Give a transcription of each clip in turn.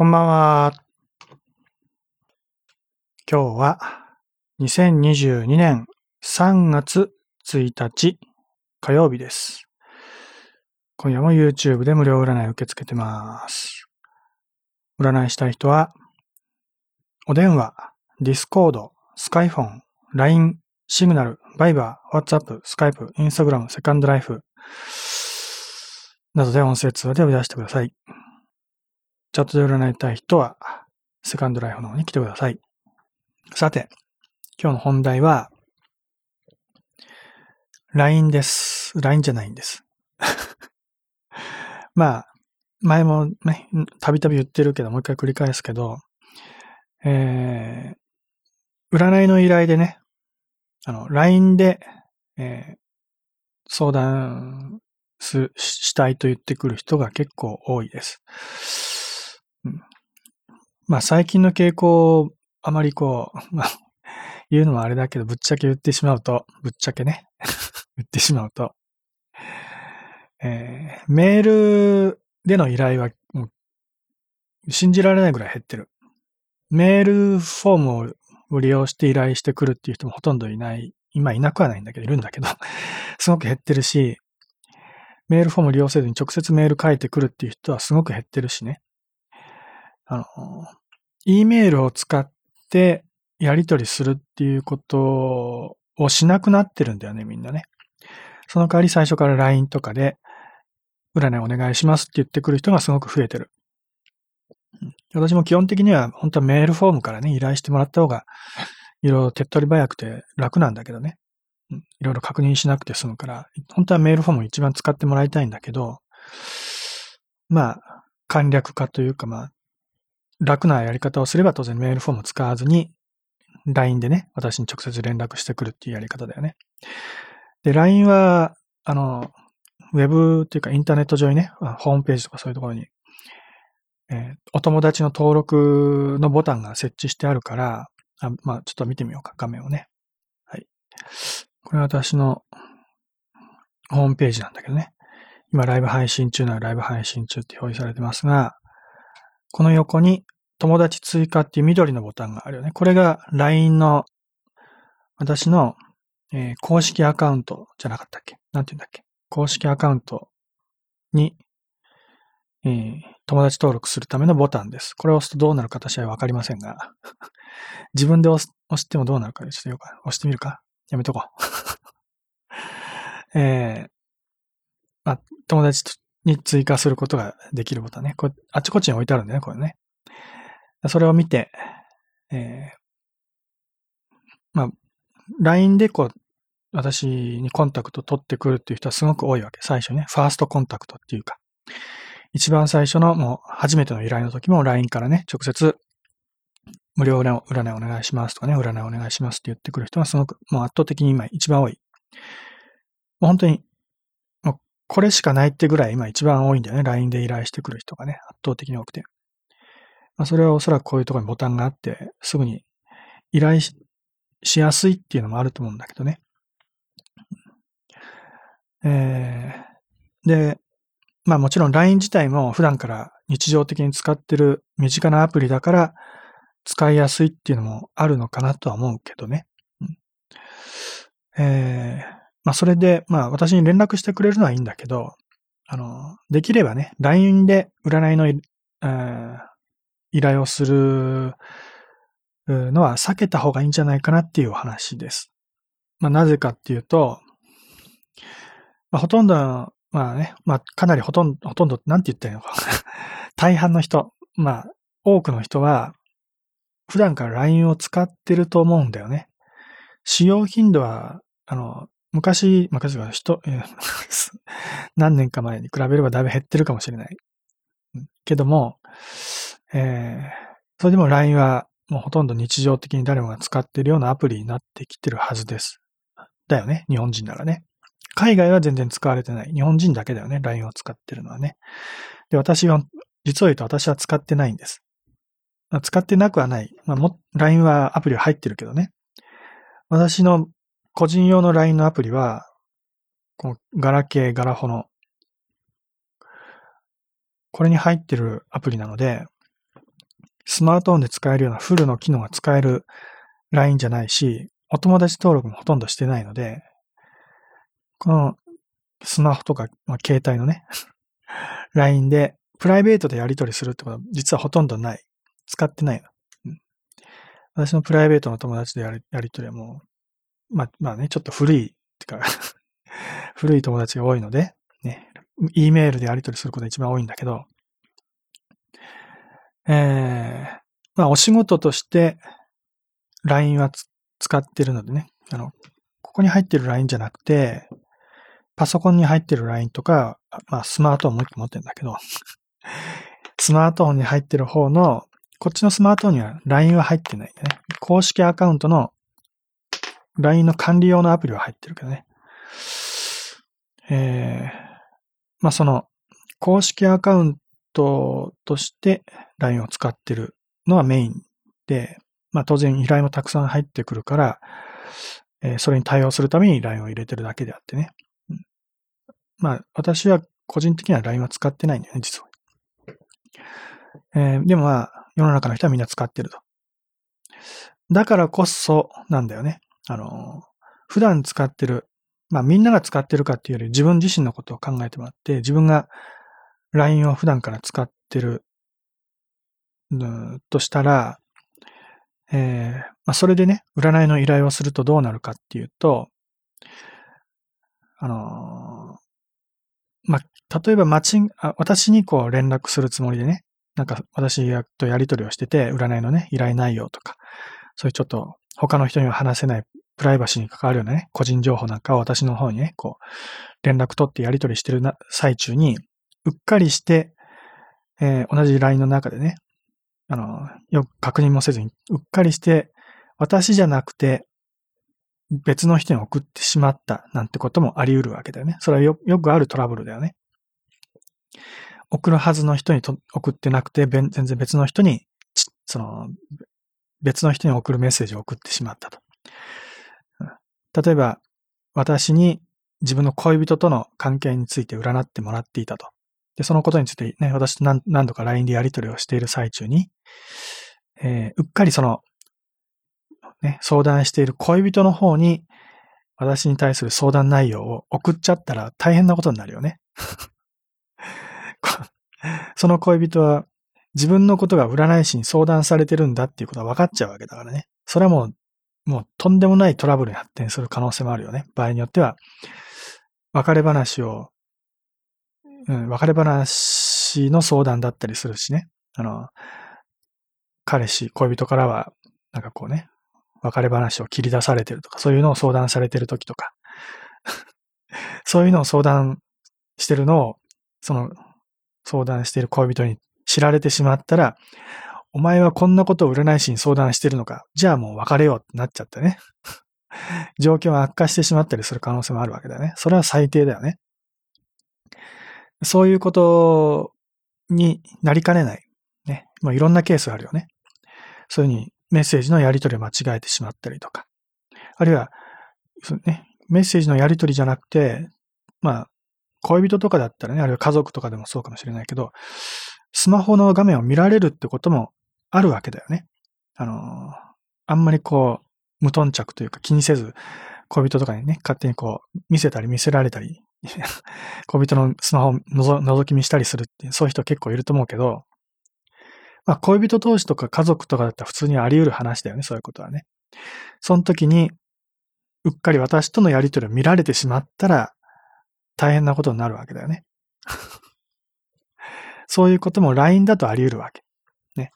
こんばんは。今日は2022年3月1日火曜日です。今夜も YouTube で無料占い受け付けてます。占いしたい人は、お電話、Discord、Skyphone、LINE、シグナル、バイバー、WhatsApp、Skype、Instagram、セカンドライフなどで音声通話で呼び出してください。チャットで占いたい人は、セカンドライフの方に来てください。さて、今日の本題は、LINE です。LINE じゃないんです。まあ、前もね、たびたび言ってるけど、もう一回繰り返すけど、えー、占いの依頼でね、あの、LINE で、えー相談すしたいと言ってくる人が結構多いです。うんまあ最近の傾向、あまりこう、まあ、言うのもあれだけど、ぶっちゃけ言ってしまうと、ぶっちゃけね、言ってしまうと、えーメールでの依頼はもう信じられないぐらい減ってる。メールフォームを利用して依頼してくるっていう人もほとんどいない。今いなくはないんだけど、いるんだけど、すごく減ってるし、メールフォーム利用せずに直接メール書いてくるっていう人はすごく減ってるしね。あの、E メールを使ってやり取りするっていうことをしなくなってるんだよね、みんなね。その代わり最初から LINE とかで、占いお願いしますって言ってくる人がすごく増えてる。私も基本的には本当はメールフォームからね、依頼してもらった方が、いろいろ手っ取り早くて楽なんだけどね。いろいろ確認しなくて済むから、本当はメールフォームを一番使ってもらいたいんだけど、まあ、簡略化というか、まあ、楽なやり方をすれば当然メールフォームを使わずに、LINE でね、私に直接連絡してくるっていうやり方だよね。で、LINE は、あの、ウェブっていうかインターネット上にね、ホームページとかそういうところに、えーお友達の登録のボタンが設置してあるから、あまあ、ちょっと見てみようか、画面をね。はい。これは私のホームページなんだけどね。今、ライブ配信中ならライブ配信中って表示されてますが、この横に友達追加っていう緑のボタンがあるよね。これが LINE の私の、えー公式アカウントじゃなかったっけ？なんて言うんだっけ？公式アカウントに、えー友達登録するためのボタンです。これを押すとどうなるか私はわかりませんが、自分で押押してもどうなるかちょっとよく押してみるか？やめとこう。えーまあ、友達とに追加することができるボタンね。これ、あちこちに置いてあるんだよね、これね。それを見て、えーまあ、LINE でこう、私にコンタクト取ってくるっていう人はすごく多いわけ。最初ね、ファーストコンタクトっていうか、一番最初のもう初めての依頼の時も LINE からね、直接無料占いお願いしますとかね、占いお願いしますって言ってくる人がすごく、もう圧倒的に今一番多い。もう本当に、これしかないってぐらい今一番多いんだよね。LINE で依頼してくる人がね、圧倒的に多くて。まあ、それはおそらくこういうところにボタンがあって、すぐに依頼しやすいっていうのもあると思うんだけどね。えー、で、まあもちろん LINE 自体も普段から日常的に使ってる身近なアプリだから使いやすいっていうのもあるのかなとは思うけどね。うんえー、まあそれで、まあ私に連絡してくれるのはいいんだけど、あの、できればね、LINE で占いのい、えー依頼をするのは避けた方がいいんじゃないかなっていうお話です。まあなぜかっていうと、まあほとんど、まあね、まあかなりほとんど、ほとんど、なんて言ったらいいのか。大半の人、まあ多くの人は、普段から LINE を使ってると思うんだよね。使用頻度は、あの、昔、昔は人、えー 何年か前に比べればだいぶ減ってるかもしれない。けども、えーそれでも LINE はもうほとんど日常的に誰もが使ってるようなアプリになってきてるはずです。だよね。日本人ならね。海外は全然使われてない。日本人だけだよね。LINE を使ってるのはね。で、私は、実を言うと私は使ってないんです。使ってなくはない。まあ、も、LINE はアプリは入ってるけどね。私の個人用の LINE のアプリは、このガラケー、ガラホの、これに入ってるアプリなので、スマートフォンで使えるようなフルの機能が使える LINE じゃないし、お友達登録もほとんどしてないので、このスマホとか、まあ、携帯のね、LINE でプライベートでやり取りするってことは実はほとんどない。使ってない。うん、私のプライベートの友達でやりやり取りはもう、まあ、まあね、ちょっと古い、ってか 古い友達が多いので、ね、E メールでやり取りすることが一番多いんだけど、えー、まあお仕事として LINE は使ってるのでね、あの、ここに入ってる LINE じゃなくて、パソコンに入ってる LINE とか、まあスマートフォンもう一個持ってるんだけど、スマートフォンに入ってる方の、こっちのスマートフォンには LINE は入ってないんでね。公式アカウントの LINE の管理用のアプリは入ってるけどね。えー、まあその公式アカウントとして LINE を使ってるのはメインで、まあ当然依頼もたくさん入ってくるから、えー、それに対応するために LINE を入れてるだけであってね。うん、まあ私は個人的には LINE は使ってないんだよね、実は。えー、でもまあ世の中の人はみんな使ってると。だからこそなんだよね。あの、普段使ってる、まあみんなが使ってるかっていうより自分自身のことを考えてもらって、自分が LINE を普段から使ってる、うんとしたら、えー、まあ、それでね、占いの依頼をするとどうなるかっていうと、あの、まあ、例えばマチン、私にこう連絡するつもりでね、なんか私とやり取りをしてて、占いのね、依頼内容とか、そういうちょっと他の人には話せないプライバシーに関わるようなね、個人情報なんかを私の方にね、こう、連絡取ってやり取りしてるな最中に、うっかりして、えー、同じ LINE の中でね、あの、よく確認もせずに、うっかりして、私じゃなくて、別の人に送ってしまったなんてこともあり得るわけだよね。それはよよくあるトラブルだよね。送るはずの人にと送ってなくて、全然別の人に、その、別の人に送るメッセージを送ってしまったと。例えば、私に自分の恋人との関係について占ってもらっていたと。で、そのことについてね、私と何何度か LINE でやり取りをしている最中に、えー、うっかりその、ね、相談している恋人の方に、私に対する相談内容を送っちゃったら大変なことになるよね。その恋人は自分のことが占い師に相談されてるんだっていうことは分かっちゃうわけだからね。それはもう、もうとんでもないトラブルに発展する可能性もあるよね。場合によっては、別れ話を、うん、別れ話の相談だったりするしね。あの、彼氏、恋人からは、なんかこうね、別れ話を切り出されてるとか、そういうのを相談されてる時とか、そういうのを相談してるのを、その相談している恋人に知られてしまったら、お前はこんなことを占い師に相談してるのか。じゃあもう別れようってなっちゃってね。状況が悪化してしまったりする可能性もあるわけだよね。それは最低だよね。そういうことになりかねない。ね。まあ、いろんなケースがあるよね。そういうふうにメッセージのやり取りを間違えてしまったりとか。あるいは、ね、メッセージのやり取りじゃなくて、まあ、恋人とかだったらね、あるいは家族とかでもそうかもしれないけど、スマホの画面を見られるってこともあるわけだよね。あの、あんまりこう、無頓着というか気にせず、恋人とかにね、勝手にこう、見せたり見せられたり、恋人のスマホを覗き見したりするっていう、そういう人結構いると思うけど、まあ恋人同士とか家族とかだったら普通にあり得る話だよね、そういうことはね。その時に、うっかり私とのやりとりを見られてしまったら、大変なことになるわけだよね。そういうことも LINE だとあり得るわけ。ね。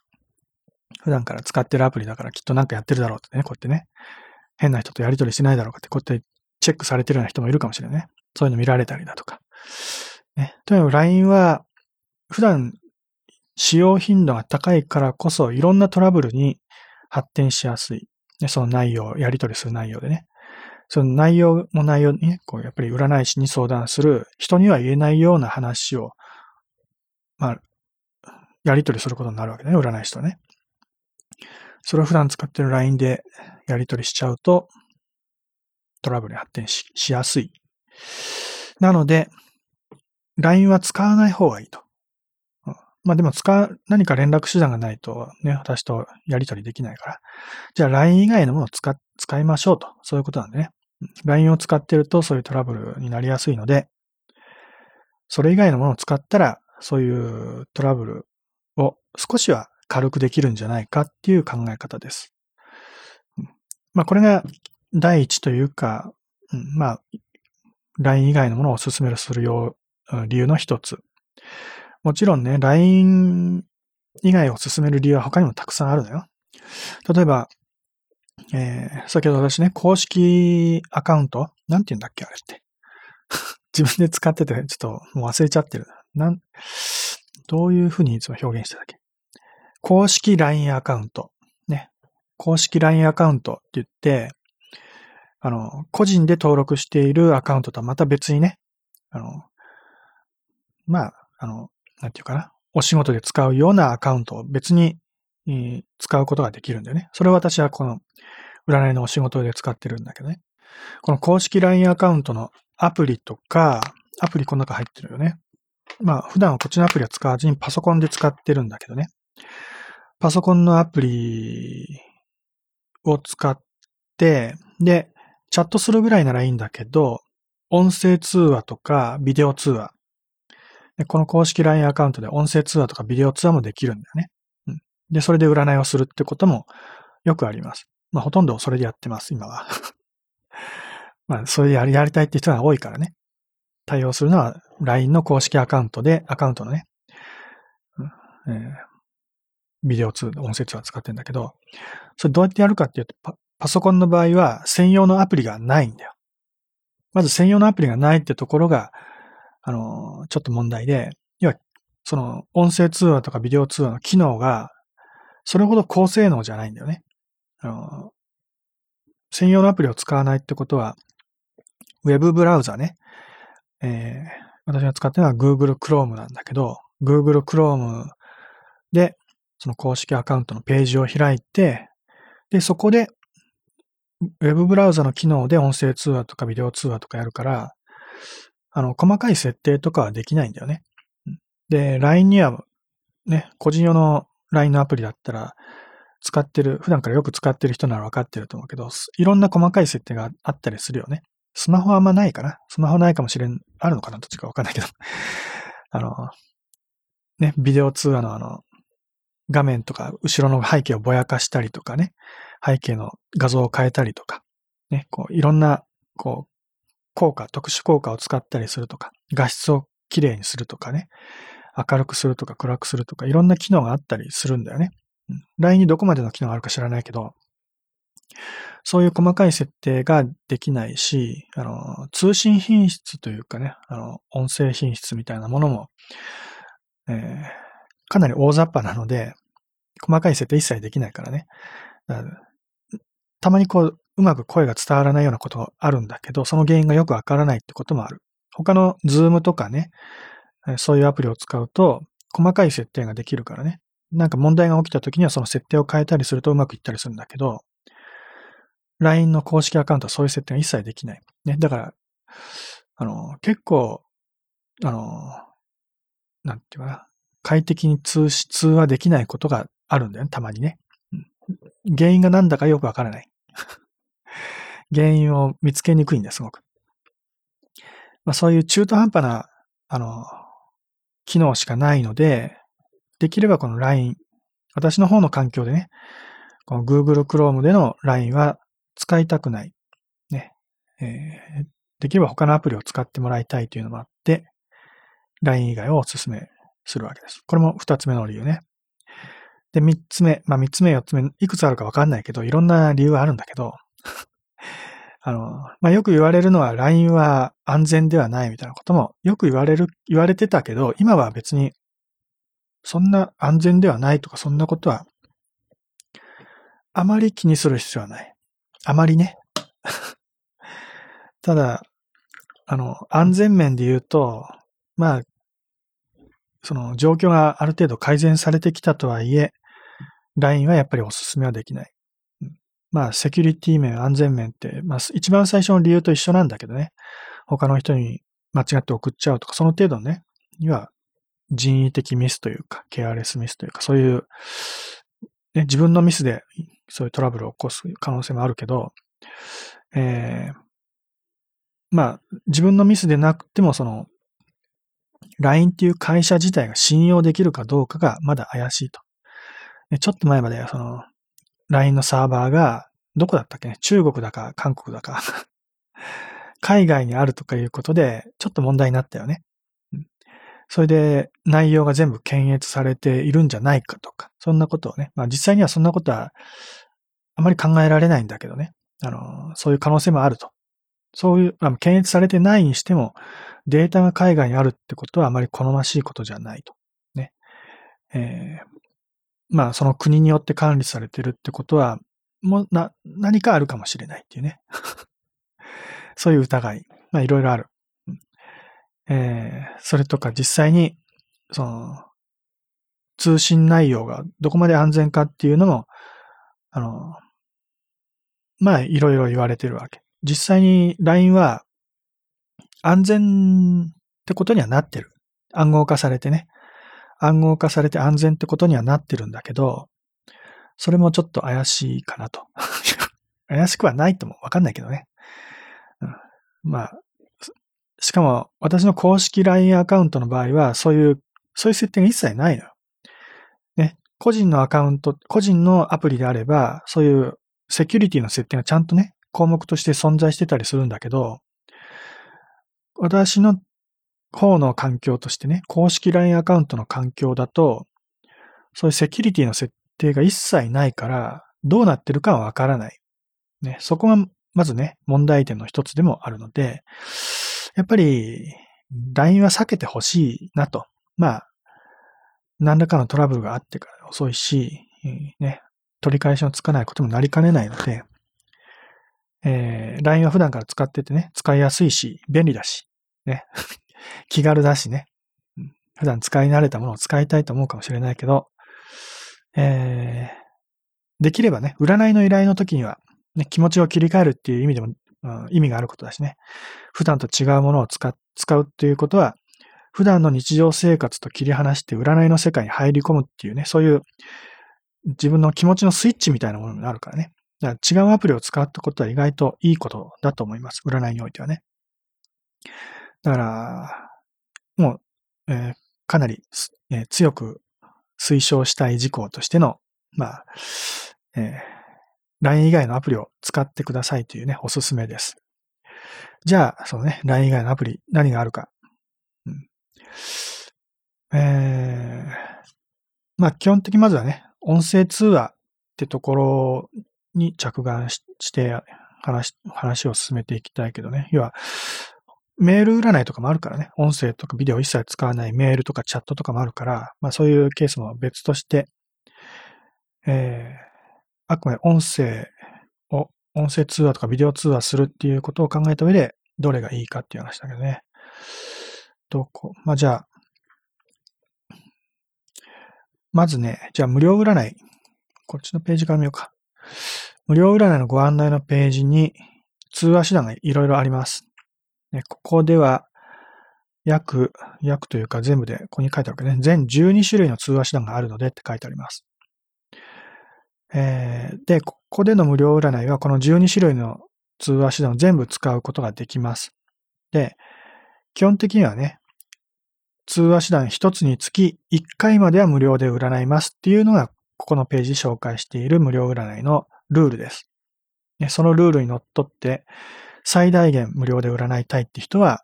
普段から使ってるアプリだからきっとなんかやってるだろうってね、こうやってね。変な人とやりとりしてないだろうかって、こうやってチェックされてるような人もいるかもしれないね。そういうの見られたりだとか。ね。とにかく LINE は、普段使用頻度が高いからこそ、いろんなトラブルに発展しやすい。ね、その内容、やり取りする内容でね。その内容も内容にね、こう、やっぱり占い師に相談する、人には言えないような話をまあ、やり取りすることになるわけだね、占い師とね。それを普段使ってる LINE でやり取りしちゃうと、トラブルに発展ししやすい。なので、LINE は使わない方がいいと。まあでも使う、何か連絡手段がないとね、私とやり取りできないから。じゃあ LINE 以外のものを使、使いましょうと。そういうことなんでね。LINE を使ってるとそういうトラブルになりやすいので、それ以外のものを使ったら、そういうトラブルを少しは軽くできるんじゃないかっていう考え方です。まあこれが第一というか、まあ、LINE 以外のものをお勧めするよう、理由の一つ。もちろんね、LINE 以外を進める理由は他にもたくさんあるのよ。例えば、えー、先ほど私ね、公式アカウント？なんて言うんだっけあれって。自分で使ってて、ちょっともう忘れちゃってる。なん、どういうふうにいつも表現してたっけ？公式 LINE アカウント。ね。公式 LINE アカウントって言って、あの、個人で登録しているアカウントとはまた別にね、あの、まあ、あの、なんていうかな、お仕事で使うようなアカウントを別に、えー、使うことができるんだよね。それを私はこの占いのお仕事で使ってるんだけどね。この公式 LINE アカウントのアプリとか、アプリこの中入ってるよね。まあ普段はこっちのアプリは使わずにパソコンで使ってるんだけどね。パソコンのアプリを使って、で、チャットするぐらいならいいんだけど、音声通話とかビデオ通話、この公式 LINE アカウントで音声通話とかビデオ通話もできるんだよね。うん。で、それで占いをするってこともよくあります。まあ、ほとんどそれでやってます、今は。まあ、それでやり、やりたいって人が多いからね。対応するのは LINE の公式アカウントで、アカウントのね、えー、ビデオ通、音声通話使ってんだけど、それどうやってやるかっていうとパ、パソコンの場合は専用のアプリがないんだよ。まず専用のアプリがないってところが、あの、ちょっと問題で、要は、その、音声通話とかビデオ通話の機能が、それほど高性能じゃないんだよね。あの、専用のアプリを使わないってことは、ウェブブラウザね。えー、私が使ってるのは Google Chrome なんだけど、Google Chrome で、その公式アカウントのページを開いて、で、そこで、ウェブブラウザの機能で音声通話とかビデオ通話とかやるから、あの、細かい設定とかはできないんだよね。で、LINE には、ね、個人用の LINE のアプリだったら、使ってる、普段からよく使ってる人なら分かってると思うけど、いろんな細かい設定があったりするよね。スマホはあんまないかな。スマホないかもしれん、あるのかなどっちか分かんないけど。あの、ね、ビデオ通話のあの、画面とか、後ろの背景をぼやかしたりとかね、背景の画像を変えたりとか、ね、こう、いろんな、こう、効果、特殊効果を使ったりするとか、画質をきれいにするとかね、明るくするとか暗くするとか、いろんな機能があったりするんだよね。LINE にどこまでの機能があるか知らないけど、そういう細かい設定ができないし、あの、通信品質というかね、あの、音声品質みたいなものも、えー、かなり大雑把なので、細かい設定一切できないからね。たまにこう、うまく声が伝わらないようなことがあるんだけど、その原因がよくわからないってこともある。他のズームとかね、そういうアプリを使うと、細かい設定ができるからね。なんか問題が起きた時にはその設定を変えたりするとうまくいったりするんだけど、LINE の公式アカウントはそういう設定が一切できない。ね。だから、あの、結構、あの、なんていうかな。快適に通し通話できないことがあるんだよね、たまにね。原因が何だかよくわからない。原因を見つけにくいんだ、すごく。まあそういう中途半端な、あの、機能しかないので、できればこの LINE、私の方の環境でね、この Google Chrome での LINE は使いたくない。ね。えー、できれば他のアプリを使ってもらいたいというのもあって、LINE 以外をお勧めするわけです。これも二つ目の理由ね。で、三つ目。まあ三つ目、四つ目、いくつあるかわかんないけど、いろんな理由はあるんだけど、あの、まあ、よく言われるのは LINE は安全ではないみたいなこともよく言われる、言われてたけど、今は別にそんな安全ではないとかそんなことはあまり気にする必要はない。あまりね。ただ、あの、安全面で言うと、まあ、その状況がある程度改善されてきたとはいえ、LINE はやっぱりお勧めはできない。まあ、セキュリティ面、安全面って、まあ、一番最初の理由と一緒なんだけどね。他の人に間違って送っちゃうとか、その程度ね、には人為的ミスというか、ケアレスミスというか、そういう、ね、自分のミスでそういうトラブルを起こす可能性もあるけど、えー、まあ、自分のミスでなくても、その、LINE っていう会社自体が信用できるかどうかがまだ怪しいと。ちょっと前まで、その、LINE のサーバーが、どこだったっけね？中国だか、韓国だか 海外にあるとかいうことで、ちょっと問題になったよね。それで内容が全部検閲されているんじゃないかとか、そんなことをね、まあ実際にはそんなことはあまり考えられないんだけどね、あの、そういう可能性もあると。そういう、まあ、検閲されてないにしても、データが海外にあるってことはあまり好ましいことじゃないと。ね。えー、まあその国によって管理されてるってことは、もうな、何かあるかもしれないっていうね。そういう疑い。まあいろいろある。えー、それとか実際に、その、通信内容がどこまで安全かっていうのも、あの、まあ、いろいろ言われてるわけ。実際に LINE は安全ってことにはなってる。暗号化されてね。暗号化されて安全ってことにはなってるんだけど、それもちょっと怪しいかなと。怪しくはないともわかんないけどね。うん、まあ、しかも私の公式 LINE アカウントの場合は、そういう、そういう設定が一切ないのよ。ね。個人のアカウント、個人のアプリであれば、そういうセキュリティの設定がちゃんとね、項目として存在してたりするんだけど、私の方の環境としてね、公式 LINE アカウントの環境だと、そういうセキュリティの設定が一切ないから、どうなってるかはわからない。ね、そこがまずね、問題点の一つでもあるので、やっぱり LINE は避けてほしいなと。まあ、何らかのトラブルがあってから遅いし、ね、取り返しのつかないこともなりかねないので、えー、LINE は普段から使っててね、使いやすいし、便利だし、ね、気軽だしね、普段使い慣れたものを使いたいと思うかもしれないけど、えー、できればね、占いの依頼の時には、ね、気持ちを切り替えるっていう意味でも、ん、意味があることだしね、普段と違うものを使使うっていうことは、普段の日常生活と切り離して占いの世界に入り込むっていうね、そういう自分の気持ちのスイッチみたいなものになるからね。だから違うアプリを使うってことは意外といいことだと思います。占いにおいてはね。だから、もう、えー、かなり、えー、強く推奨したい事項としての、まあ、えー、LINE 以外のアプリを使ってくださいというね、おすすめです。じゃあ、そのね、LINE 以外のアプリ、何があるか。うん、えー、まあ、基本的にまずはね、音声通話ってところに着眼して話、話を進めていきたいけどね。要は、メール占いとかもあるからね。音声とかビデオ一切使わないメールとかチャットとかもあるから、まあそういうケースも別として、えー、あくまで音声を、音声通話とかビデオ通話するっていうことを考えた上で、どれがいいかっていう話だけどね。どこ、まあじゃあ、まずね、じゃあ無料占い。こっちのページから見ようか。無料占いのご案内のページに通話手段がいろいろあります。ね、ここでは、約、約というか全部で、ここに書いてあるわけね。全12種類の通話手段があるのでって書いてあります。えー、で、ここでの無料占いはこの12種類の通話手段を全部使うことができます。で、基本的にはね、通話手段一つにつき1回までは無料で占いますっていうのが、ここのページ紹介している無料占いのルールです。そのルールにのっとって、最大限無料で占いたいって人は、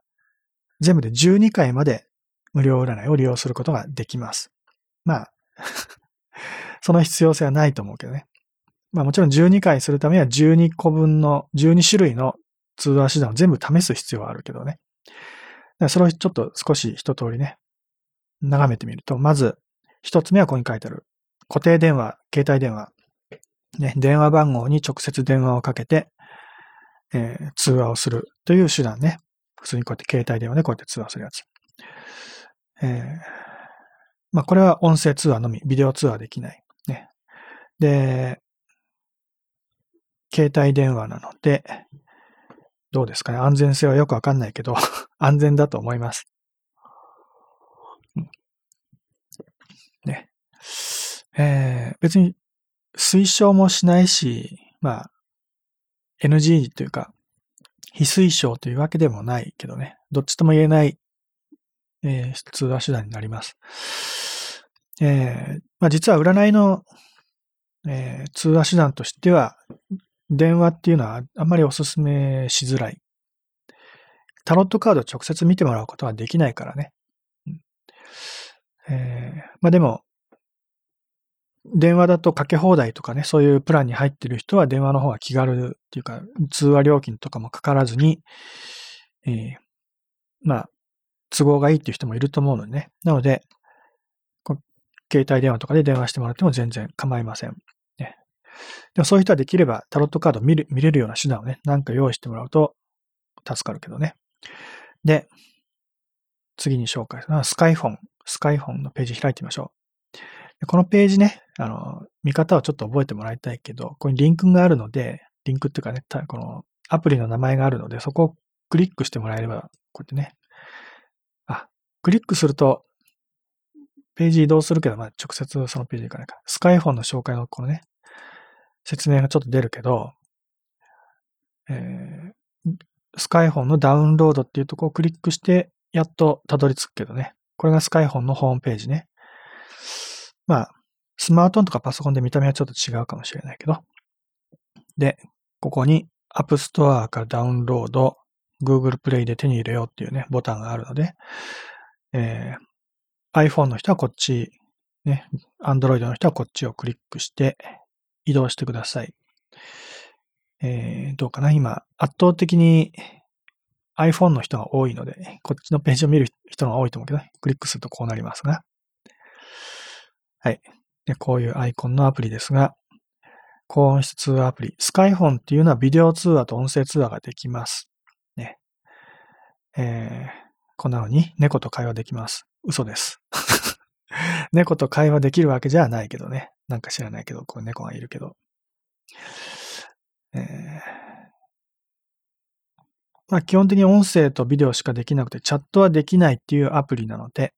全部で12回まで無料占いを利用することができます。まあその必要性はないと思うけどね。まあもちろん12回するためには12個分の12種類の通話手段を全部試す必要はあるけどね。それをちょっと少し一通りね、眺めてみると、まず、一つ目はここに書いてある。固定電話、携帯電話。ね、電話番号に直接電話をかけて、えー、通話をするという手段ね。普通にこうやって携帯電話でこうやって通話するやつ。えー、まあこれは音声通話のみ、ビデオ通話できない。ね。で、携帯電話なので、どうですかね？安全性はよくわかんないけど、安全だと思います。ねえー、別に推奨もしないし、まあ、NG というか、非推奨というわけでもないけどね、どっちとも言えない、えー、通話手段になります。えー、まあ、実は占いの、えー、通話手段としては、電話っていうのはあんまりお勧めしづらい。タロットカードを直接見てもらうことはできないからね。えー、まあでも、電話だとかけ放題とかね、そういうプランに入ってる人は電話の方が気軽っていうか、通話料金とかもかからずに、えー、まあ、都合がいいっていう人もいると思うのでね。なので、携帯電話とかで電話してもらっても全然構いません。ね、でもそういう人はできればタロットカード見る見れるような手段をね、なんか用意してもらうと助かるけどね。で、次に紹介するのはスカイフォン。スカイフォンのページ開いてみましょう。このページね、あの、見方をちょっと覚えてもらいたいけど、ここにリンクがあるので、リンクっていうかね、このアプリの名前があるので、そこをクリックしてもらえれば、こうやってね。あ、クリックすると、ページ移動するけど、まあ、直接そのページ行かないか。スカイフォンの紹介のこのね、説明がちょっと出るけど、えー、スカイフォンのダウンロードっていうとこをクリックして、やっとたどり着くけどね。これがスカイフォンのホームページね。まあ、スマートフォンとかパソコンで見た目はちょっと違うかもしれないけど。で、ここに App Store からダウンロード、Google Play で手に入れようっていうね、ボタンがあるので、えー、iPhone の人はこっち、ね、Android の人はこっちをクリックして移動してください。えー、どうかな今、圧倒的に iPhone の人が多いので、こっちのページを見る人が多いと思うけど、ねクリックするとこうなりますが。はい。で、こういうアイコンのアプリですが、高音質通話アプリ、スカイフォンっていうのはビデオ通話と音声通話ができます。ね。えー、こんなのに猫と会話できます。嘘です。猫と会話できるわけじゃないけどね。なんか知らないけど、こう猫がいるけど。えー、まあ基本的に音声とビデオしかできなくてチャットはできないっていうアプリなので、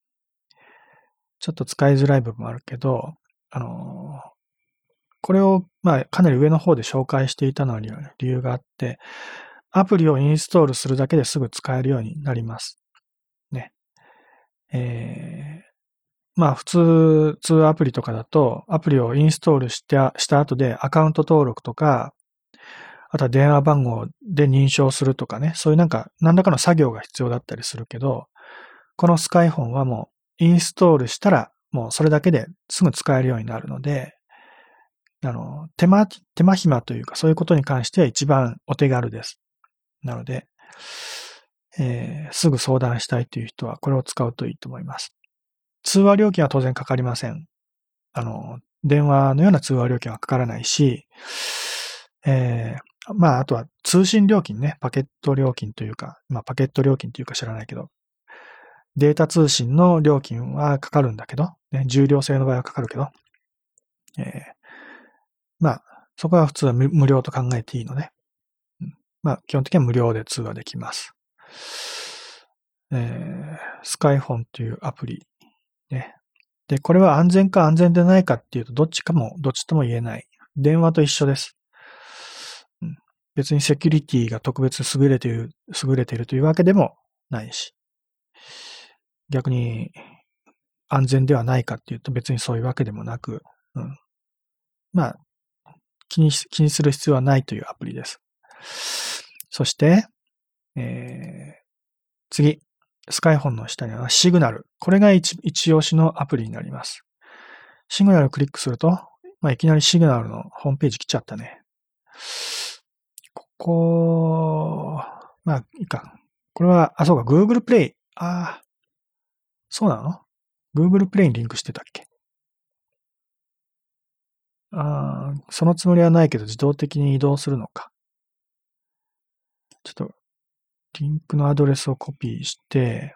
ちょっと使いづらい部分もあるけど、あのー、これを、まあ、かなり上の方で紹介していたのには理由があって、アプリをインストールするだけですぐ使えるようになります。えー、まあ普通、通アプリとかだと、アプリをインストールしたした後でアカウント登録とか、あとは電話番号で認証するとかね、そういうなんか何らかの作業が必要だったりするけど、このスカイフォンはもうインストールしたらもうそれだけですぐ使えるようになるので、あの、手間、手間暇というかそういうことに関しては一番お手軽です。なので、えー、すぐ相談したいという人はこれを使うといいと思います。通話料金は当然かかりません。あの、電話のような通話料金はかからないし、えー、まあ、あとは通信料金ね、パケット料金というか、まあ、パケット料金というか知らないけど、データ通信の料金はかかるんだけど、ね、重量制の場合はかかるけど、えー、まあ、そこは普通は無料と考えていいので、うん、まあ、基本的には無料で通話できます。えー、スカイフォンというアプリ、ね。で、これは安全か安全でないかっていうと、どっちかも、どっちとも言えない。電話と一緒です。別にセキュリティが特別優れている、優れているというわけでもないし、逆に安全ではないかっていうと別にそういうわけでもなく、うん、まあ、気に気にする必要はないというアプリです。そして、えー、次、スカイフォンの下にはシグナル。これが一一押しのアプリになります。シグナルをクリックすると、まあ、いきなりシグナルのホームページ来ちゃったね。こう、まあ、いいか。これは、あ、そうか、Google Play。ああ、そうなの ?Google Play にリンクしてたっけ？ああ、そのつもりはないけど自動的に移動するのか。ちょっと、リンクのアドレスをコピーして、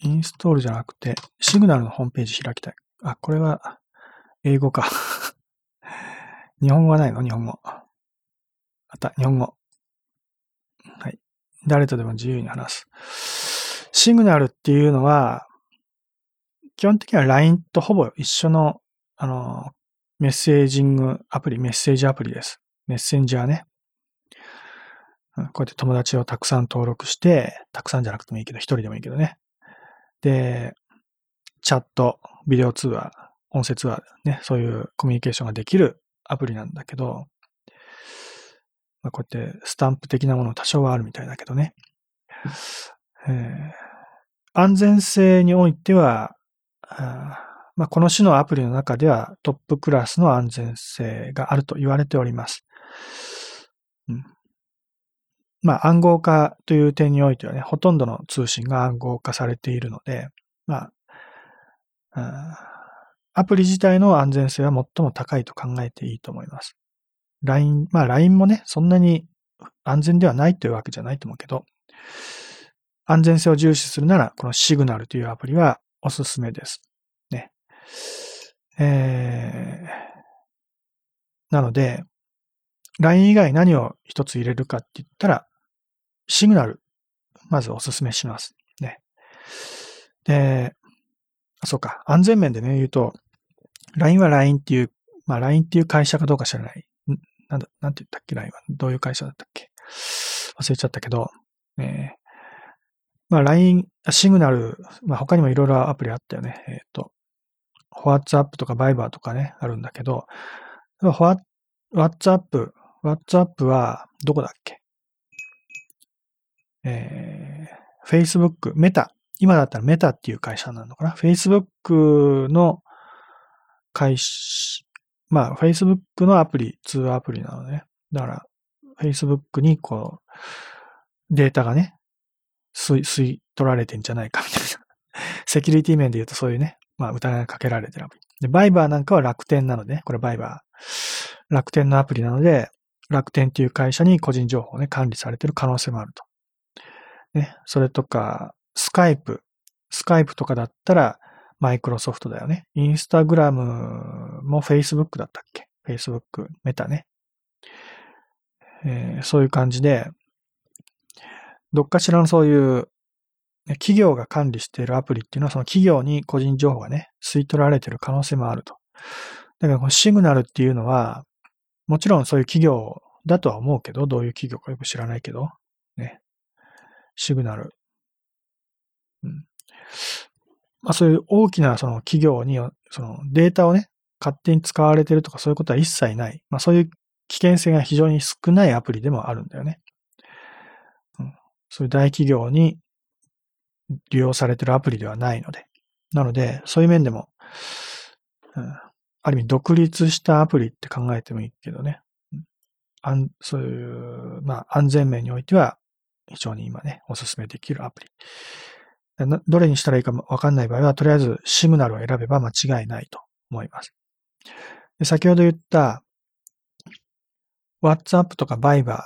インストールじゃなくて、シグナルのホームページ開きたい。あ、これは、英語か 日本語はないの？日本語。あった、日本語。はい。誰とでも自由に話す。シグナルっていうのは、基本的には LINE とほぼ一緒の、あの、メッセージングアプリ、メッセージアプリです。メッセンジャーね。こうやって友達をたくさん登録して、たくさんじゃなくてもいいけど、一人でもいいけどね。で、チャット、ビデオ通話、音声通話ね、そういうコミュニケーションができるアプリなんだけど、まあ、こうやってスタンプ的なもの多少はあるみたいだけどね。えー、安全性においては、あまあ、この種のアプリの中ではトップクラスの安全性があると言われております。うん、まあ、暗号化という点においてはね、ほとんどの通信が暗号化されているので、まあ、アプリ自体の安全性は最も高いと考えていいと思います。LINE、まあ LINE もね、そんなに安全ではないというわけじゃないと思うけど、安全性を重視するなら、このシグナルというアプリはおすすめです。ね。えー、なので、LINE 以外何を一つ入れるかって言ったら、シグナル、まずおすすめします。ね。で、そうか、安全面でね、言うと、LINE は LINE っていう、まあ LINE っていう会社かどうか知らない。なんだ、なんて言ったっけ ?LINE は。どういう会社だったっけ？忘れちゃったけど、えー、まあ LINE、シグナル、まあ他にもいろいろアプリあったよね。えっ、ー、と、WhatsApp とか Viber とかね、あるんだけど、WhatsApp、WhatsApp はどこだっけ？えー、Facebook、メタ。今だったらメタっていう会社なのかな ?Facebook の会社、まあ、Facebook のアプリ、通話アプリなのね。だから、Facebook にこう、データがね、吸い、吸い取られてんじゃないかみたいな。セキュリティ面で言うとそういうね、まあ、疑いがかけられてるアプリ。で、バイバーなんかは楽天なので、これバイバー。楽天のアプリなので、楽天っていう会社に個人情報をね、管理されてる可能性もあると。ね、それとか、スカイプ。スカイプとかだったら、マイクロソフトだよね。インスタグラムも Facebook だったっけ ?Facebook、メタね。えー、そういう感じで、どっかしらのそういう、企業が管理しているアプリっていうのはその企業に個人情報がね、吸い取られている可能性もあると。だからこのシグナルっていうのは、もちろんそういう企業だとは思うけど、どういう企業かよく知らないけど、ね。シグナル。うん。まあそういう大きなその企業に、そのデータをね、勝手に使われてるとかそういうことは一切ない。まあそういう危険性が非常に少ないアプリでもあるんだよね。うん、そういう大企業に利用されてるアプリではないので。なので、そういう面でも、うん、ある意味独立したアプリって考えてもいいけどね。うん、そういう、まあ安全面においては非常に今ね、おすすめできるアプリ。どれにしたらいいかわかんない場合は、とりあえずシグナルを選べば間違いないと思います。で先ほど言った WhatsApp とか Viber、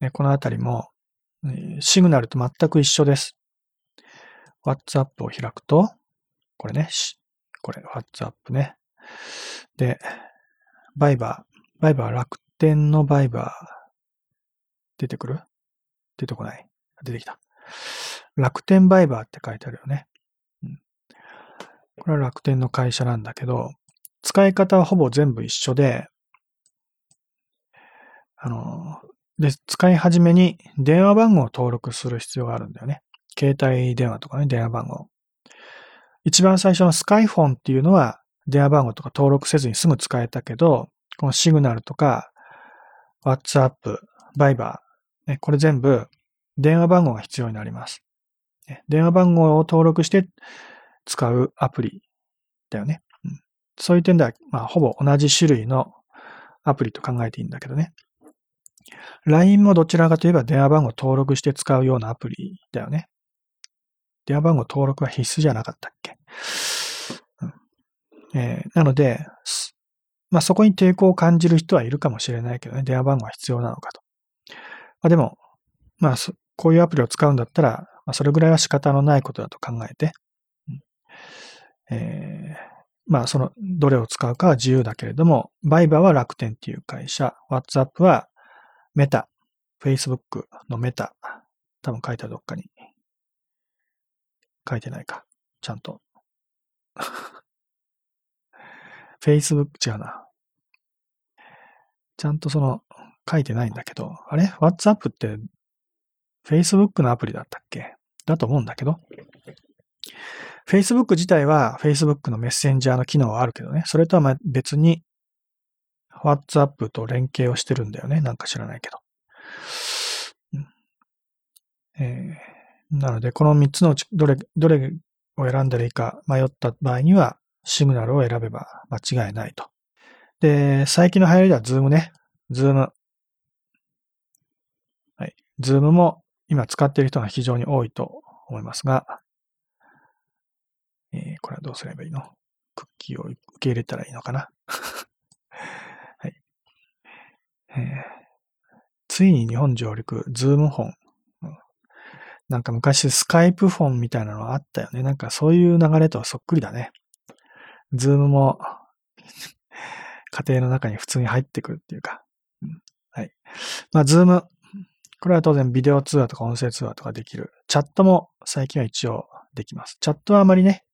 ね、このあたりも、シグナルと全く一緒です。WhatsApp を開くと、これね、これ WhatsApp ね。で、Viber。Viber 楽天の Viber 出てくる？出てこない？出てきた。楽天バイバーって書いてあるよね。うん、これは楽天の会社なんだけど、使い方はほぼ全部一緒で、あの、で、使い始めに電話番号を登録する必要があるんだよね。携帯電話とかね、電話番号。一番最初のスカイフォンっていうのは電話番号とか登録せずにすぐ使えたけど、このシグナルとか、WhatsApp、Viber、ね、これ全部電話番号が必要になります。電話番号を登録して使うアプリだよね。うん、そういう点では、まあ、ほぼ同じ種類のアプリと考えていいんだけどね。LINE もどちらかといえば電話番号を登録して使うようなアプリだよね。電話番号登録は必須じゃなかったっけ、えー、なので、まあ、そこに抵抗を感じる人はいるかもしれないけどね、電話番号は必要なのかと。まあ、でも、まあ、こういうアプリを使うんだったら、まあ、それぐらいは仕方のないことだと考えて、えー、まあ、その、どれを使うかは自由だけれども、バイバーは楽天っていう会社、WhatsApp はメタ、Facebook のメタ、多分書いたどっかに。書いてないか。ちゃんと。Facebook 違うな。ちゃんとその、書いてないんだけど、あれ ?WhatsApp って Facebook のアプリだったっけ？だと思うんだけど。Facebook 自体は Facebook のメッセンジャーの機能はあるけどね。それとは別に WhatsApp と連携をしてるんだよね。なんか知らないけど。えー、なので、この3つのうち、どれ、どれを選んだらいいか迷った場合には、シグナルを選べば間違いないと。で、最近の流行りではズームね。ズーム。はい。ズームも今使っている人が非常に多いと思いますが、えー、これはどうすればいいの？クッキーを受け入れたらいいのかな？はい、えー。ついに日本上陸、 Zoom Phone。なんか昔スカイプフォンみたいなのあったよね。なんかそういう流れとはそっくりだね。ズームも家庭の中に普通に入ってくるっていうか。はい。まあ、ズーム。これは当然ビデオ通話とか音声通話とかできる。チャットも最近は一応できます。チャットはあまりね、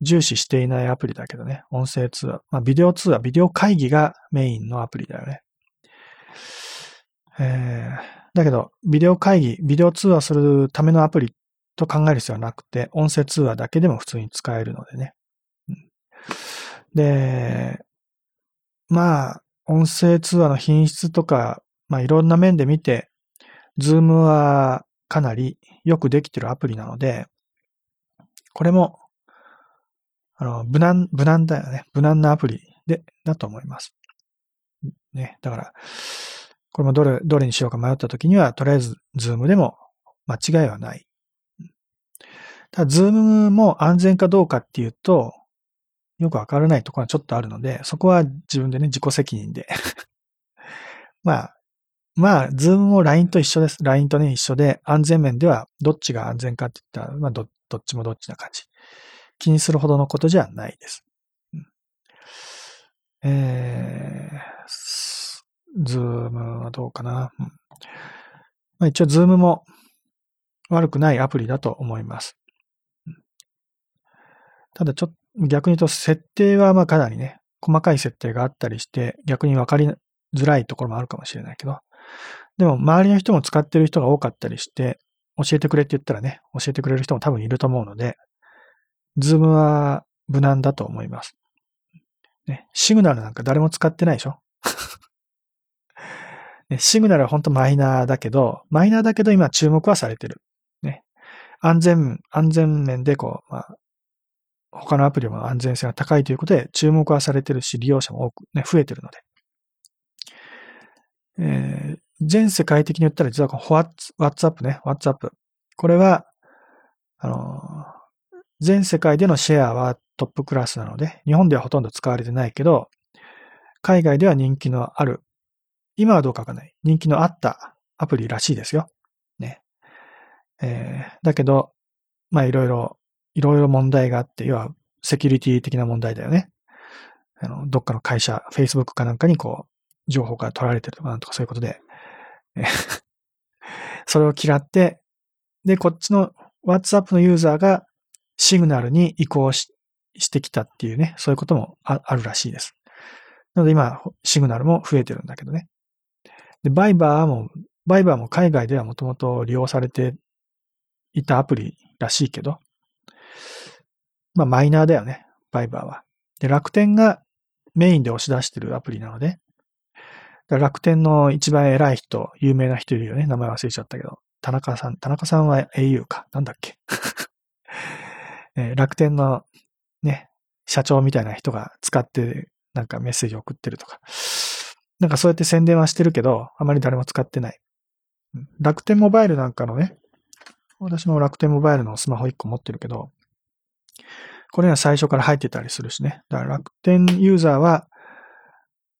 重視していないアプリだけどね、音声通話。まあ、ビデオ通話、ビデオ会議がメインのアプリだよね。えー、だけど、ビデオ会議、ビデオ通話するためのアプリと考える必要はなくて、音声通話だけでも普通に使えるのでね。で、まあ、音声通話の品質とか、まあいろんな面で見て、ズームはかなりよくできてるアプリなので、これもあの、無難、無難だよね。無難なアプリで、だと思います。ね。だから、これもどれ、どれにしようか迷った時には、とりあえず、ズームでも間違いはない。ただ、 Zoom も安全かどうかっていうと、よくわからないところはちょっとあるので、そこは自分でね、自己責任で まあ、まあ、 Zoom も LINE と一緒です。LINE とね、一緒で、安全面ではどっちが安全かって言ったら、まあど、どっちもどっちな感じ。気にするほどのことじゃないです。えー、 Zoom はどうかな。うんまあ、一応、 Zoom も悪くないアプリだと思います。ただ、ちょっと、逆に言うと、設定はまあかなりね、細かい設定があったりして、逆にわかりづらいところもあるかもしれないけど、でも、周りの人も使ってる人が多かったりして、教えてくれって言ったらね、教えてくれる人も多分いると思うので、 Zoom は無難だと思います。ね、シグナルなんか誰も使ってないでしょ？ね、シグナルは本当マイナーだけど、マイナーだけど今注目はされてる。ね。安全、安全面でこう、まあ、他のアプリも安全性が高いということで注目はされてるし、利用者も多くね、増えてるので。えー、全世界的に言ったら実はこの WhatsApp ね、WhatsApp。これは、あの全世界でのシェアはトップクラスなので、日本ではほとんど使われてないけど、海外では人気のある、今はどうかわかんない、人気のあったアプリらしいですよ。ね。えー、だけど、まあいろいろ、いろいろ問題があって、要はセキュリティ的な問題だよね。あの、どっかの会社、Facebook かなんかにこう、情報が取られてるとかなんとかそういうことで、それを嫌って、で、こっちの WhatsApp のユーザーがシグナルに移行ししてきたっていうね、そういうこともあるらしいです。なので今、シグナルも増えてるんだけどね。で、バイバーも、バイバーも海外ではもともと利用されていたアプリらしいけど、まあマイナーだよね、バイバーは。で、楽天がメインで押し出してるアプリなので、楽天の一番偉い人、有名な人いるよね。名前忘れちゃったけど。田中さん、田中さんは au か。なんだっけ えー、楽天のね、社長みたいな人が使ってなんかメッセージ送ってるとか。なんかそうやって宣伝はしてるけど、あまり誰も使ってない。楽天モバイルなんかのね、私も楽天モバイルのスマホ1個持ってるけど、これが最初から入ってたりするしね。だから楽天ユーザーは、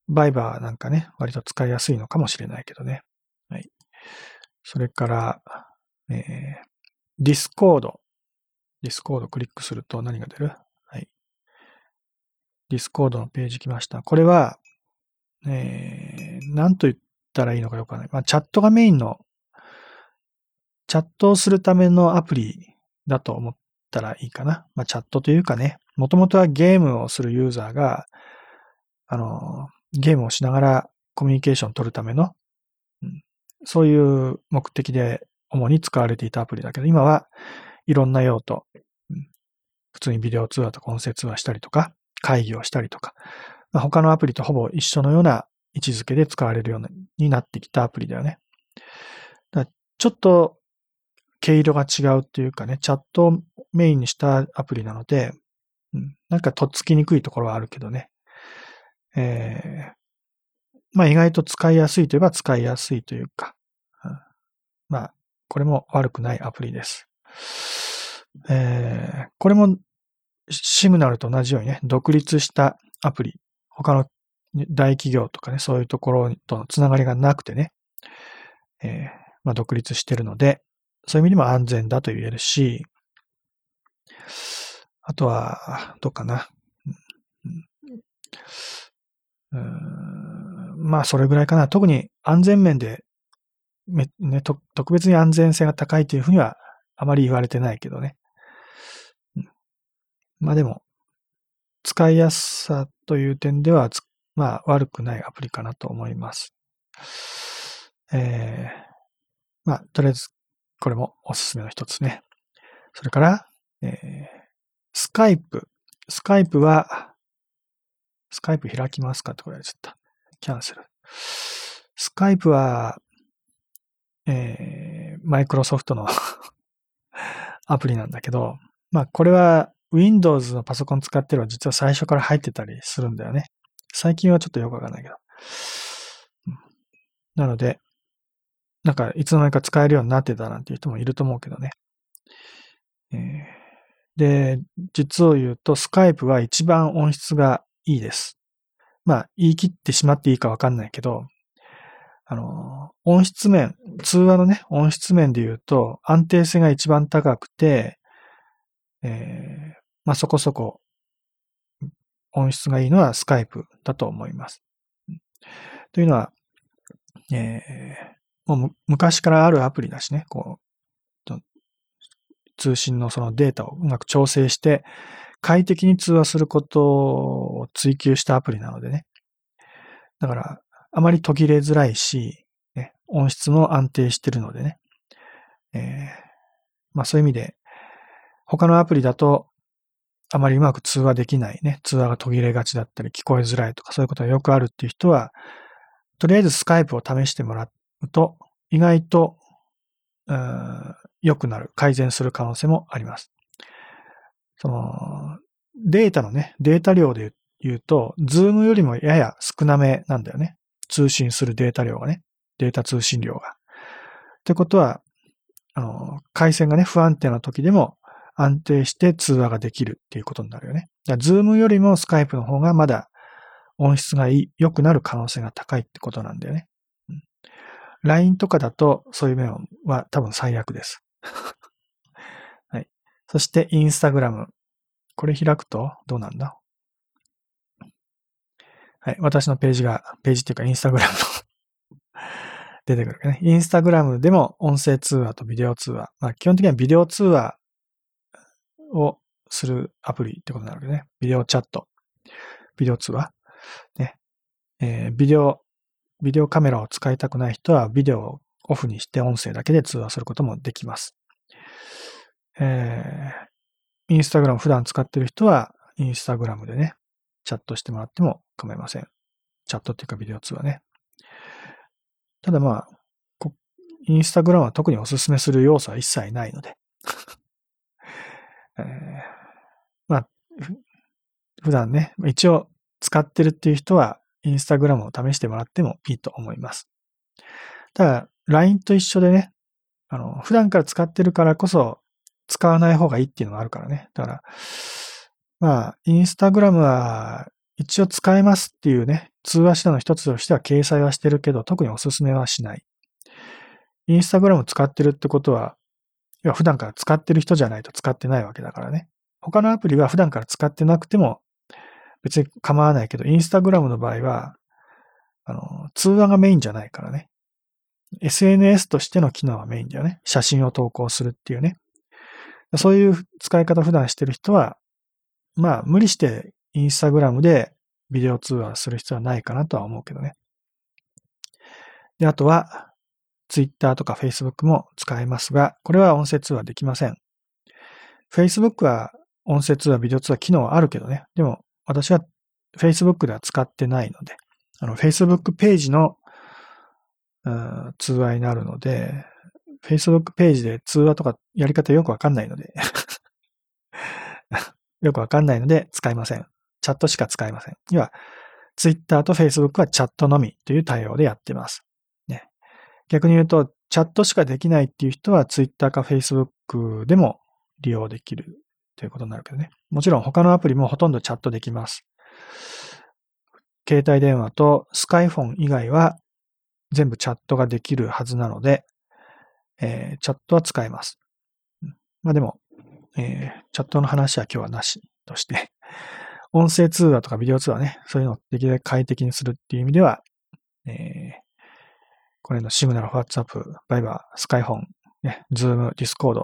Viber なんかね、割と使いやすいのかもしれないけどね。はい。それから、えー、 Discord。Discord クリックすると何が出る？はい。 Discord のページ来ました。これは、えー、何と言ったらいいのかよくわかんない。まあ、チャットがメインの、チャットをするためのアプリだと思ったらいいかな。まあ、チャットというかね、もともとはゲームをするユーザーが、あの、ゲームをしながらコミュニケーションを取るための、うん、そういう目的で主に使われていたアプリだけど、今はいろんな用途、うん、普通にビデオ通話とか音声通話したりとか、会議をしたりとか、まあ、他のアプリとほぼ一緒のような位置づけで使われるようになってきたアプリだよね。だちょっと毛色が違うっていうかね、チャットメインにしたアプリなので、うん、なんかとっつきにくいところはあるけどね。えー、まあ意外と使いやすいといえば使いやすいというか、まあ、これも悪くないアプリです。えー、これもシグナルと同じようにね、独立したアプリ、他の大企業とかね、そういうところとのつながりがなくてね、えー、まあ、独立してるので、そういう意味でも安全だと言えるし、あとは、どうかな。うん、まあ、それぐらいかな。特に安全面で、ね、特別に安全性が高いというふうにはあまり言われてないけどね。まあでも、使いやすさという点では、まあ悪くないアプリかなと思います。えー、まあ、とりあえずこれもおすすめの一つね。それから、えー、スカイプ。スカイプは、スカイプ開きますかってこれちょっと。キャンセル。スカイプは、えー、マイクロソフトの アプリなんだけど、まあこれは Windows のパソコン使ってるは実は最初から入ってたりするんだよね。最近はちょっとよくわかんないけど。なので、なんか、いつの間にか使えるようになってたなんていう人もいると思うけどね。えー、で、実を言うと、スカイプは一番音質がいいです。まあ、言い切ってしまっていいかわかんないけど、あの、音質面、通話のね、音質面で言うと、安定性が一番高くて、えー、まあそこそこ音質がいいのはスカイプだと思います。というのは、えー、もう昔からあるアプリだしね、こう、通信のそのデータをうまく調整して、快適に通話することを追求したアプリなのでね。だから、あまり途切れづらいし、ね、音質も安定してるのでね。えー、まあそういう意味で、他のアプリだと、あまりうまく通話できないね、通話が途切れがちだったり聞こえづらいとかそういうことがよくあるっていう人は、とりあえずスカイプを試してもらっと、意外と、良くなる、改善する可能性もあります。その、データのね、データ量で言うと、ズームよりもやや少なめなんだよね。通信するデータ量がね。データ通信量が。ってことは、あの、回線がね、不安定な時でも安定して通話ができるっていうことになるよね。ズームよりもスカイプの方がまだ音質が、良くなる可能性が高いってことなんだよね。LINE とかだとそういう面は多分最悪です。はい。そして Instagram。これ開くとどうなんだ？はい。私のページが、ページっていうか Instagram の 出てくるね。Instagram でも音声通話とビデオ通話。まあ基本的にはビデオ通話をするアプリってことになるわけね。ビデオチャット。ビデオ通話。ね。えー、ビデオビデオカメラを使いたくない人はビデオをオフにして音声だけで通話することもできます。えー、インスタグラム普段使ってる人はインスタグラムでね、チャットしてもらっても構いません。チャットっていうかビデオ通話ね。ただまあ、インスタグラムは特にお勧めする要素は一切ないので。えー、まあ、普段ね、一応使ってるっていう人はインスタグラムを試してもらってもいいと思います。ただ、LINE と一緒でね、あの、普段から使ってるからこそ使わない方がいいっていうのがあるからね。だから、まあ、インスタグラムは一応使えますっていうね、通話手段の一つとしては掲載はしてるけど、特にお勧めはしない。インスタグラム使ってるってことは、要は普段から使ってる人じゃないと使ってないわけだからね。他のアプリは普段から使ってなくても別に構わないけど、インスタグラムの場合は、あの、通話がメインじゃないからね。SNS としての機能はメインだよね。写真を投稿するっていうね。そういう使い方普段してる人は、まあ無理してインスタグラムでビデオ通話する必要はないかなとは思うけどね。で、あとは、ツイッターとか Facebook も使えますが、これは音声通話できません。Facebook は音声通話、ビデオ通話機能はあるけどね。でも、私は Facebook では使ってないので、あの、Facebook ページの、うん、通話になるので、Facebook ページで通話とかやり方よくわかんないので よくわかんないので使いません。チャットしか使いません。要は、Twitter と Facebook はチャットのみという対応でやってます。ね。逆に言うと、チャットしかできないっていう人は Twitter か Facebook でも利用できるということになるけどね。もちろん他のアプリもほとんどチャットできます。携帯電話とスカイフォン以外は全部チャットができるはずなので、えー、チャットは使えます。まあでも、えー、チャットの話は今日はなしとして、音声通話とかビデオ通話ね、そういうのをできるだけ快適にするっていう意味では、えー、これのシグナル、WhatsApp、バイバー、スカイフォン、ね、Zoom、Discord、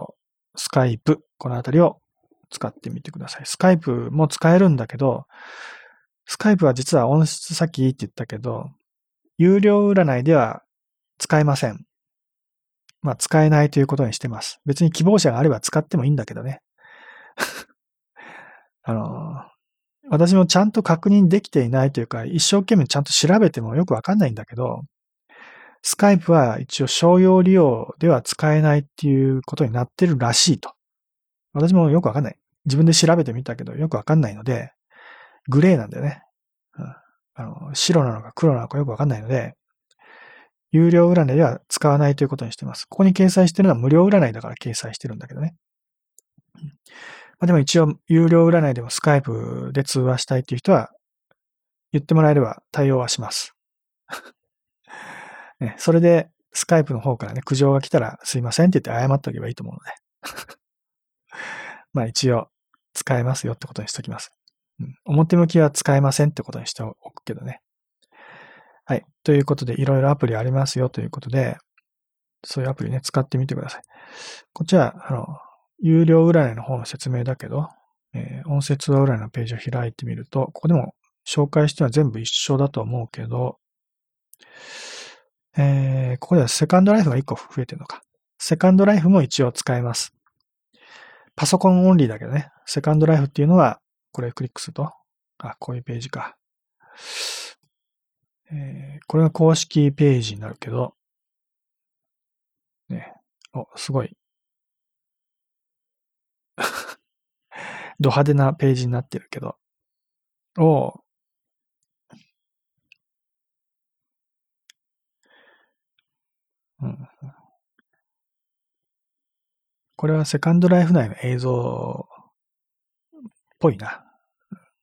スカイプ、このあたりを使ってみてください。スカイプも使えるんだけど、スカイプは実は音質さっきいいって言ったけど、有料占いでは使えません。まあ、使えないということにしてます。別に希望者があれば使ってもいいんだけどね。あの、私もちゃんと確認できていないというか、一生懸命ちゃんと調べてもよくわかんないんだけど、スカイプは一応商用利用では使えないっていうことになってるらしいと。私もよくわかんない。自分で調べてみたけどよくわかんないので、グレーなんだよね。うん、あの白なのか黒なのかよくわかんないので、有料占いでは使わないということにしています。ここに掲載してるのは無料占いだから掲載してるんだけどね。まあ、でも一応、有料占いでもスカイプで通話したいっていう人は、言ってもらえれば対応はします。ね、それで、スカイプの方からね、苦情が来たらすいませんって言って謝っておけばいいと思うので。まあ一応、使えますよってことにしときます。うん、表向きは使えませんってことにしておくけどね。はい。ということで、いろいろアプリありますよということで、そういうアプリね、使ってみてください。こっちは、あの、有料占いの方の説明だけど、えー、音声通話占いのページを開いてみると、ここでも紹介しては全部一緒だと思うけど、えー、ここではセカンドライフが1個増えてるのか。セカンドライフも一応使えます。パソコンオンリーだけどね。セカンドライフっていうのは、これクリックすると、あ、こういうページか。えー、これが公式ページになるけど、ね、お、すごい。ド派手なページになってるけど、おうん、これはセカンドライフ内の映像っぽいな。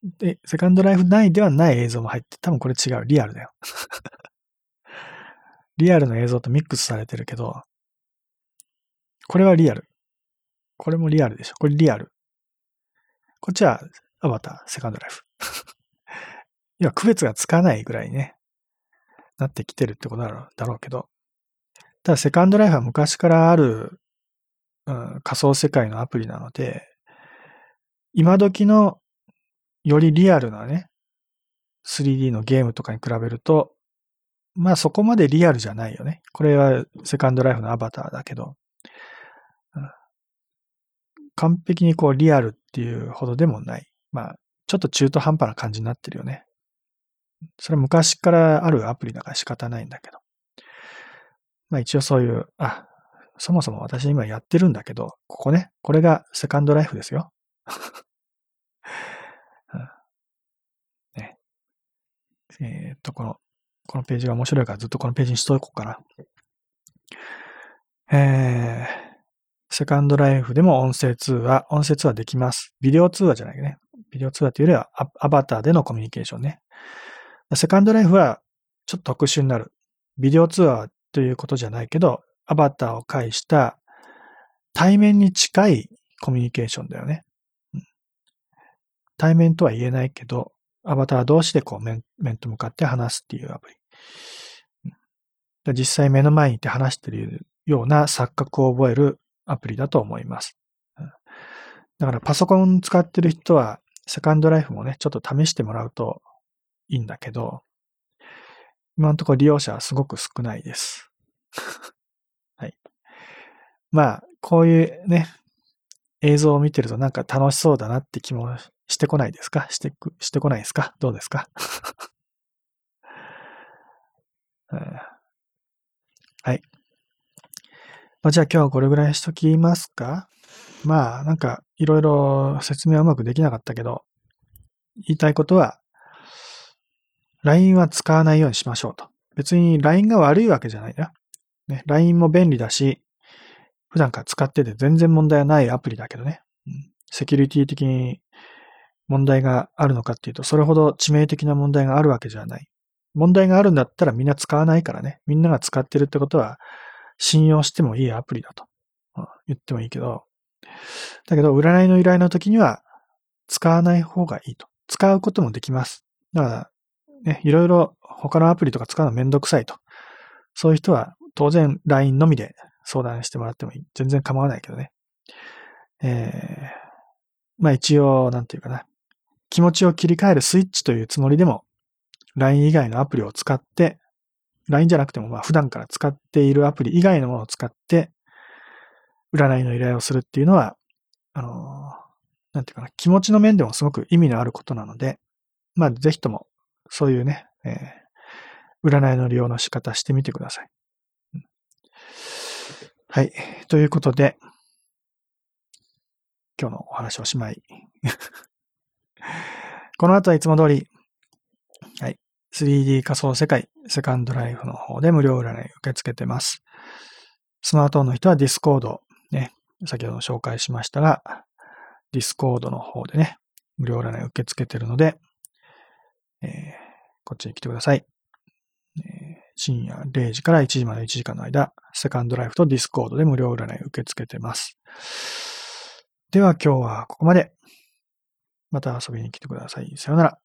で、セカンドライフ内ではない映像も入って、多分これ違う。リアルだよ。リアルの映像とミックスされてるけど、これはリアル。これもリアルでしょ。これリアル。こっちはアバター、セカンドライフ。要は区別がつかないぐらいね、なってきてるってことだろうけど、ただセカンドライフは昔からある、うん、仮想世界のアプリなので、今時のよりリアルなね、3D のゲームとかに比べると、まあそこまでリアルじゃないよね。これはセカンドライフのアバターだけど、完璧にこうリアルっていうほどでもない。まあ、ちょっと中途半端な感じになってるよね。それは昔からあるアプリだから仕方ないんだけど。まあ一応そういう、あ、そもそも私今やってるんだけど、ここね、これがセカンドライフですよ。ね。えー、っと、この、このページが面白いからずっとこのページにしとこうかな。えー、セカンドライフでも音声通話、音声通話できます。ビデオ通話じゃないね。ビデオ通話というよりはアアバターでのコミュニケーションね。セカンドライフはちょっと特殊になる。ビデオ通話ということじゃないけど、アバターを介した対面に近いコミュニケーションだよね。対面とは言えないけど、アバター同士でこう面面と向かって話すっていうアプリ。うん、実際目の前にいて話しているような錯覚を覚えるアプリだと思います。だからパソコン使ってる人は、セカンドライフもね、ちょっと試してもらうといいんだけど、今のところ利用者はすごく少ないです。はい。まあ、こういうね、映像を見てるとなんか楽しそうだなって気もしてこないですか？してく、してこないですか？どうですか？はい。まあ、じゃあ今日はこれぐらいにしときますか？まあ、なんか、いろいろ説明はうまくできなかったけど、言いたいことは、LINE は使わないようにしましょうと。別に LINE が悪いわけじゃないな。ね、LINE も便利だし、普段から使ってて全然問題はないアプリだけどね。セキュリティ的に問題があるのかっていうと、それほど致命的な問題があるわけじゃない。問題があるんだったらみんな使わないからね。みんなが使ってるってことは、信用してもいいアプリだと、言ってもいいけど、だけど、占いの依頼の時には使わない方がいいと。使うこともできます。だから、ね、いろいろ他のアプリとか使うのめんどくさいと。そういう人は当然 LINE のみで相談してもらってもいい。全然構わないけどね。えー、まあ一応、なんていうかな。気持ちを切り替えるスイッチというつもりでも、LINE 以外のアプリを使って、LINE じゃなくても、まあ普段から使っているアプリ以外のものを使って、占いの依頼をするっていうのは、あの、なんていうかな、気持ちの面でもすごく意味のあることなので、まあぜひとも、そういうね、えー、占いの利用の仕方してみてください。はい。ということで、今日のお話おしまい。この後はいつも通り、はい。3D 仮想世界、セカンドライフの方で無料占い受け付けてます。スマートフォンの人は Discord、ね、先ほど紹介しましたが、Discord の方でね、無料占い受け付けてるので、えー、こっちに来てください。え、深夜0時から1時まで1時間の間、セカンドライフと Discord で無料占い受け付けてます。では今日はここまで。また遊びに来てください。さよなら。